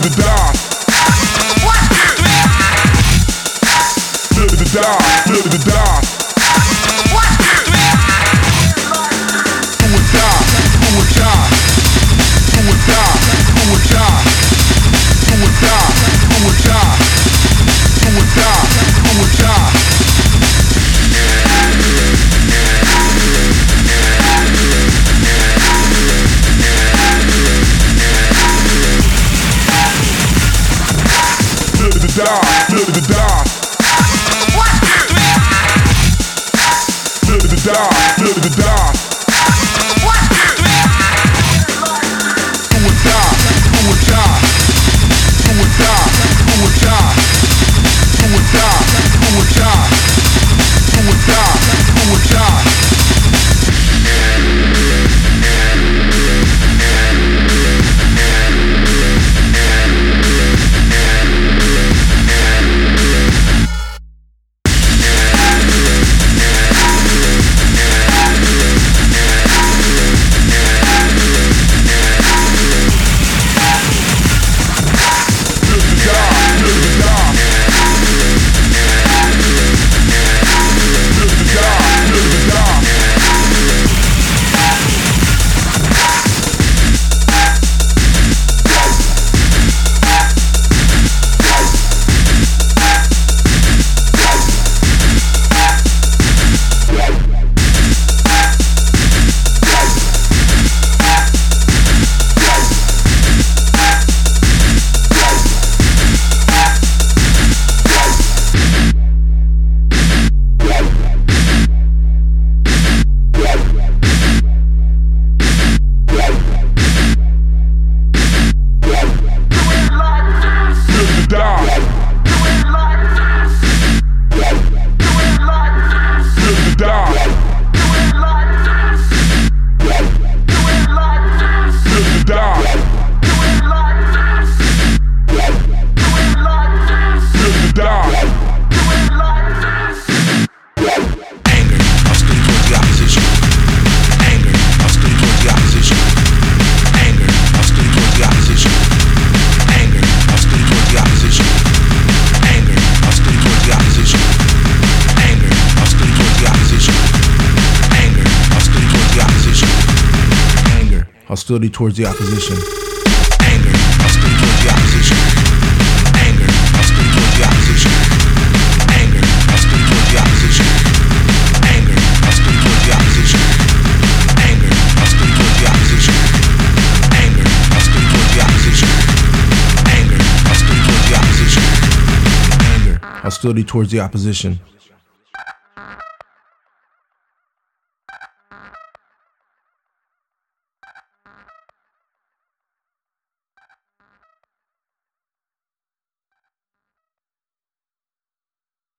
to the die. Die. Hostility towards the opposition. Anger, hostility towards the opposition. Anger, hostility towards the opposition. Anger, hostility towards the opposition. Anger, hostility towards the opposition. Anger, hostility towards the opposition. Anger, hostility towards the opposition. Anger, hostility towards the opposition. Anger, hostility towards the opposition.